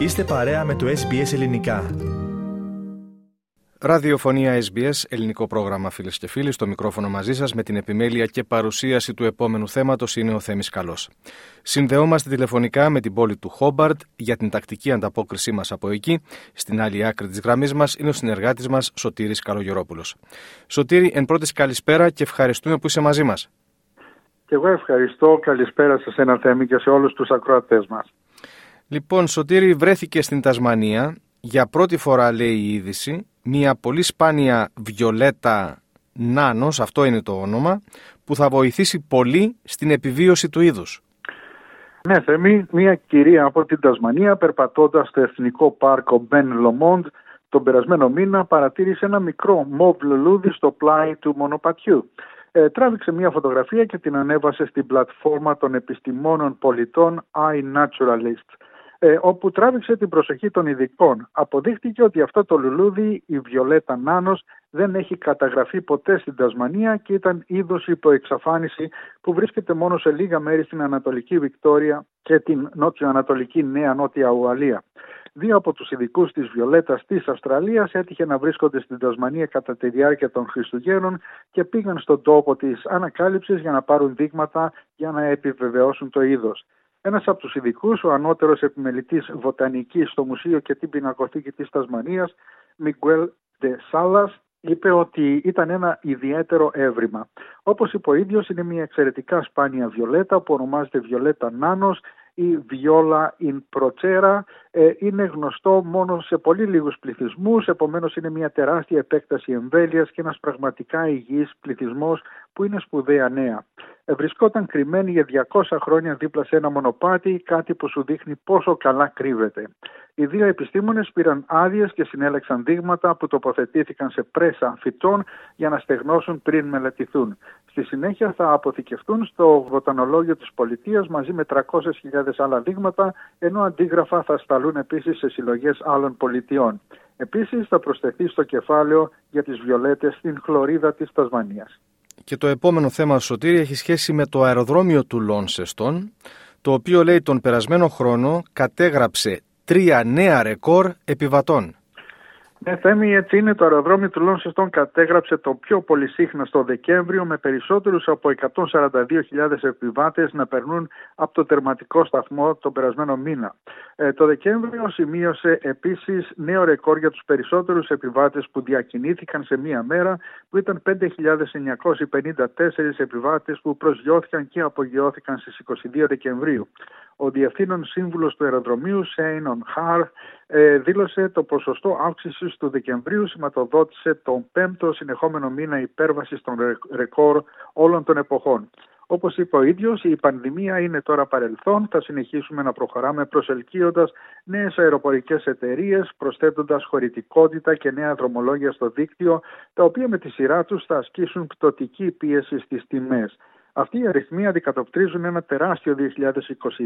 Είστε παρέα με το SBS Ελληνικά. Ραδιοφωνία SBS, ελληνικό πρόγραμμα φίλες και φίλοι, στο μικρόφωνο μαζί σας με την επιμέλεια και παρουσίαση του επόμενου θέματος είναι ο Θέμης Καλός. Συνδεόμαστε τηλεφωνικά με την πόλη του Χόμπαρτ για την τακτική ανταπόκρισή μας από εκεί. Στην άλλη άκρη της γραμμής μας είναι ο συνεργάτης μας Σωτήρης Καλογερόπουλος. Σωτήρη, εν πρώτης καλησπέρα και ευχαριστούμε που είσαι μαζί μας. Και εγώ ευχαριστώ. Καλησπέρα σε ένα Θέμη και σε όλους τους ακροατές μας. Λοιπόν, Σωτήρη βρέθηκε στην Τασμανία. Για πρώτη φορά λέει η είδηση μια πολύ σπάνια βιολέτα νάνος, αυτό είναι το όνομα, που θα βοηθήσει πολύ στην επιβίωση του είδους. Ναι, Θέμη, μια κυρία από την Τασμανία περπατώντας στο Εθνικό Πάρκο Μπεν Λομόντ τον περασμένο μήνα παρατήρησε ένα μικρό μοβ λουλούδι στο πλάι του μονοπατιού. Ε, τράβηξε μια φωτογραφία και την ανέβασε στην πλατφόρμα των επιστημόνων πολιτών iNaturalist ε, όπου τράβηξε την προσοχή των ειδικών. Αποδείχτηκε ότι αυτό το λουλούδι, η Βιολέτα Νάνος, δεν έχει καταγραφεί ποτέ στην Τασμανία και ήταν είδος υποεξαφάνιση που βρίσκεται μόνο σε λίγα μέρη στην Ανατολική Βικτόρια και την νότιο-ανατολική Νέα Νότια Ουαλία. Δύο από τους ειδικούς της Βιολέτας της Αυστραλίας έτυχε να βρίσκονται στην Τασμανία κατά τη διάρκεια των Χριστουγέννων και πήγαν στον τόπο της ανακάλυψης για να πάρουν δείγματα για να επιβεβαιώσουν το είδος. Ένας από τους ειδικούς, ο ανώτερος επιμελητής βοτανικής στο Μουσείο και την Πινακοθήκη της Τασμανίας, Μιγκουέλ Ντε Σάλας, είπε ότι ήταν ένα ιδιαίτερο έβριμα. Όπως είπε ο ίδιος, είναι μια εξαιρετικά σπάνια βιολέτα που ονομάζεται Βιολέτα Νάνος η Βιόλα in Procera ε, είναι γνωστό μόνο σε πολύ λίγους πληθυσμούς, επομένως είναι μια τεράστια επέκταση εμβέλειας και ένας πραγματικά υγιής πληθυσμός που είναι σπουδαία νέα. Ε, βρισκόταν κρυμμένη για 200 χρόνια δίπλα σε ένα μονοπάτι, κάτι που σου δείχνει πόσο καλά κρύβεται. Οι δύο επιστήμονες πήραν άδειες και συνέλεξαν δείγματα που τοποθετήθηκαν σε πρέσα φυτών για να στεγνώσουν πριν μελετηθούν. Στη συνέχεια θα αποθηκευτούν στο βοτανολόγιο της πολιτείας μαζί με 300.000 άλλα δείγματα, ενώ αντίγραφα θα σταλούν επίσης σε συλλογές άλλων πολιτιών. Επίσης θα προσθεθεί στο κεφάλαιο για τις βιολέτες στην χλωρίδα της Τασμανίας. Και το επόμενο θέμα, Σωτήρη, έχει σχέση με το αεροδρόμιο του Λόνσεστον, το οποίο λέει τον περασμένο χρόνο κατέγραψε τρία νέα ρεκόρ επιβατών. Ναι, Θέμη, έτσι είναι. Το αεροδρόμιο του Λόνσεστον κατέγραψε το πιο στο Δεκέμβριο με περισσότερους από 142.000 επιβάτες να περνούν από το τερματικό σταθμό τον περασμένο μήνα. Ε, το Δεκέμβριο σημείωσε επίσης νέο ρεκόρ για τους περισσότερους επιβάτες που διακινήθηκαν σε μία μέρα που ήταν 5.954 επιβάτες που προσγειώθηκαν και απογειώθηκαν στις 22 Δεκεμβρίου. Ο Διευθύνων Σύμβουλος του Αεροδρομίου, Σέινον Χαρ, ε, δήλωσε το ποσοστό αύξησης του Δεκεμβρίου σηματοδότησε τον πέμπτο συνεχόμενο μήνα υπέρβασης των ρεκόρ όλων των εποχών. Όπως είπε ο ίδιος, η πανδημία είναι τώρα παρελθόν. Θα συνεχίσουμε να προχωράμε προσελκύοντας νέες αεροπορικές εταιρείες, προσθέτοντας χωρητικότητα και νέα δρομολόγια στο δίκτυο, τα οποία με τη σειρά τους θα ασκήσουν πτωτική πίεση στις τιμές. Αυτοί οι αριθμοί αντικατοπτρίζουν ένα τεράστιο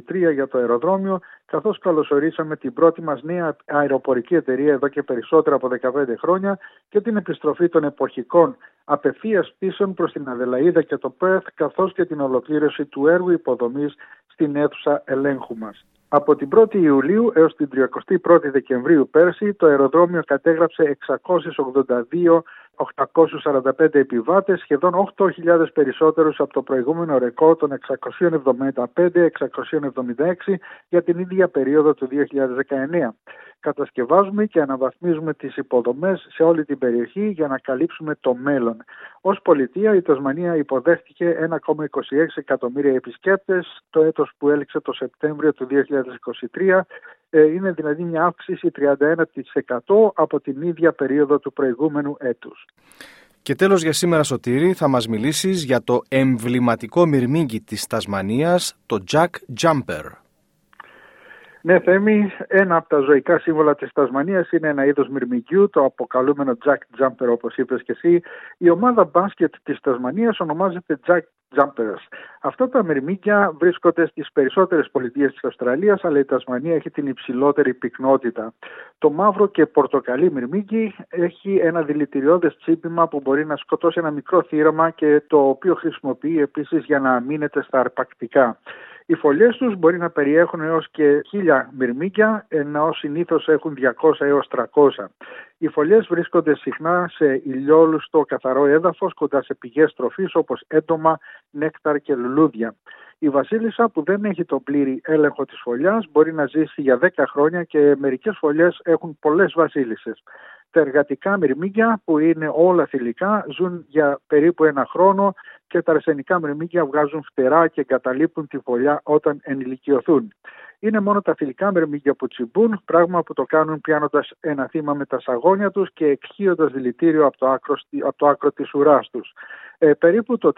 2023 για το αεροδρόμιο, καθώς καλωσορίσαμε την πρώτη μας νέα αεροπορική εταιρεία εδώ και περισσότερα από 15 χρόνια και την επιστροφή των εποχικών απευθείας πίσων προς την Αδελαίδα και το Πέρθ, καθώς και την ολοκλήρωση του έργου υποδομής στην αίθουσα ελέγχου μας. Από την 1η Ιουλίου έως την 31η Δεκεμβρίου πέρσι το αεροδρόμιο κατέγραψε 682 845 επιβάτες, σχεδόν 8.000 περισσότερους από το προηγούμενο ρεκόρ των 675-676 για την ίδια περίοδο του 2019. Κατασκευάζουμε και αναβαθμίζουμε τις υποδομές σε όλη την περιοχή για να καλύψουμε το μέλλον. Ως πολιτεία η Τασμανία υποδέχτηκε 1,26 εκατομμύρια επισκέπτες το έτος που έληξε το Σεπτέμβριο του 2023 ε, είναι δηλαδή μια αύξηση 31% από την ίδια περίοδο του προηγούμενου έτους. Και τέλος για σήμερα Σωτήρη θα μας μιλήσεις για το εμβληματικό μυρμήγκι της Τασμανίας, το Jack Jumper. Ναι, Θέμη, ένα από τα ζωικά σύμβολα της Τασμανίας είναι ένα είδος μυρμηγκιού, το αποκαλούμενο Jack Jumper όπως είπες και εσύ. Η ομάδα μπάσκετ της Τασμανίας ονομάζεται Jack Jumpers. Αυτά τα μυρμήγκια βρίσκονται στις περισσότερες πολιτείες της Αυστραλίας, αλλά η Τασμανία έχει την υψηλότερη πυκνότητα. Το μαύρο και πορτοκαλί μυρμήγκι έχει ένα δηλητηριώδες τσίπημα που μπορεί να σκοτώσει ένα μικρό θύραμα και το οποίο χρησιμοποιεί επίσης για να μείνεται στα αρπακτικά. Οι φωλιές τους μπορεί να περιέχουν έως και χίλια μυρμήγκια, ενώ συνήθως έχουν 200 έως 300. Οι φωλιές βρίσκονται συχνά σε ηλιόλουστο καθαρό έδαφος κοντά σε πηγές τροφής όπως έντομα, νέκταρ και λουλούδια. Η βασίλισσα που δεν έχει τον πλήρη έλεγχο της φωλιάς μπορεί να ζήσει για 10 χρόνια και μερικές φωλιές έχουν πολλές βασίλισσες. Τα εργατικά μυρμήγκια που είναι όλα θηλυκά ζουν για περίπου ένα χρόνο και τα αρσενικά μυρμήγκια βγάζουν φτερά και εγκαταλείπουν τη φωλιά όταν ενηλικιωθούν. Είναι μόνο τα θηλυκά μυρμήγκια που τσιμπούν, πράγμα που το κάνουν πιάνοντας ένα θύμα με τα σαγόνια τους και εκχύοντας δηλητήριο από το άκρο, από το άκρο της ουράς τους. Ε, περίπου το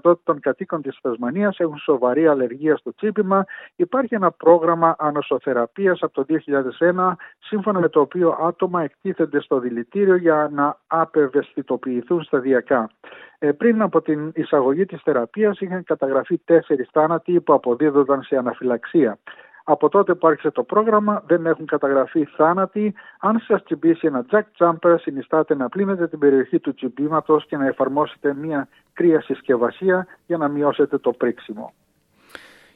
3% των κατοίκων της Τασμανίας έχουν σοβαρή αλλεργία στο τσίπημα. Υπάρχει ένα πρόγραμμα ανοσοθεραπείας από το 2001, σύμφωνα με το οποίο άτομα εκτίθενται στο δηλητήριο για να απευαισθητοποιηθούν σταδιακά. Ε, πριν από την εισαγωγή της θεραπείας είχαν καταγραφεί τέσσερις θάνατοι που αποδίδονταν σε αναφυλαξία. Από τότε που άρχισε το πρόγραμμα δεν έχουν καταγραφεί θάνατοι. Αν σας τσιμπήσει ένα jack jumper, συνιστάτε να πλύνετε την περιοχή του τσιμπήματος και να εφαρμόσετε μια κρύα συσκευασία για να μειώσετε το πρίξιμο.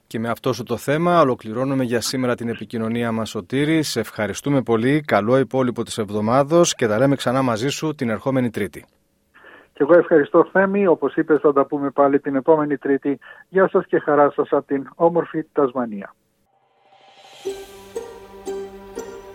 Και με αυτό σου το θέμα ολοκληρώνουμε για σήμερα την επικοινωνία μας Σωτήρη. Σε ευχαριστούμε πολύ. Καλό υπόλοιπο της εβδομάδος και τα λέμε ξανά μαζί σου την ερχόμενη Τρίτη. Και εγώ ευχαριστώ Θέμη, όπως είπες θα τα πούμε πάλι την επόμενη Τρίτη. Γεια σας και χαρά σας από την όμορφη Τασμανία.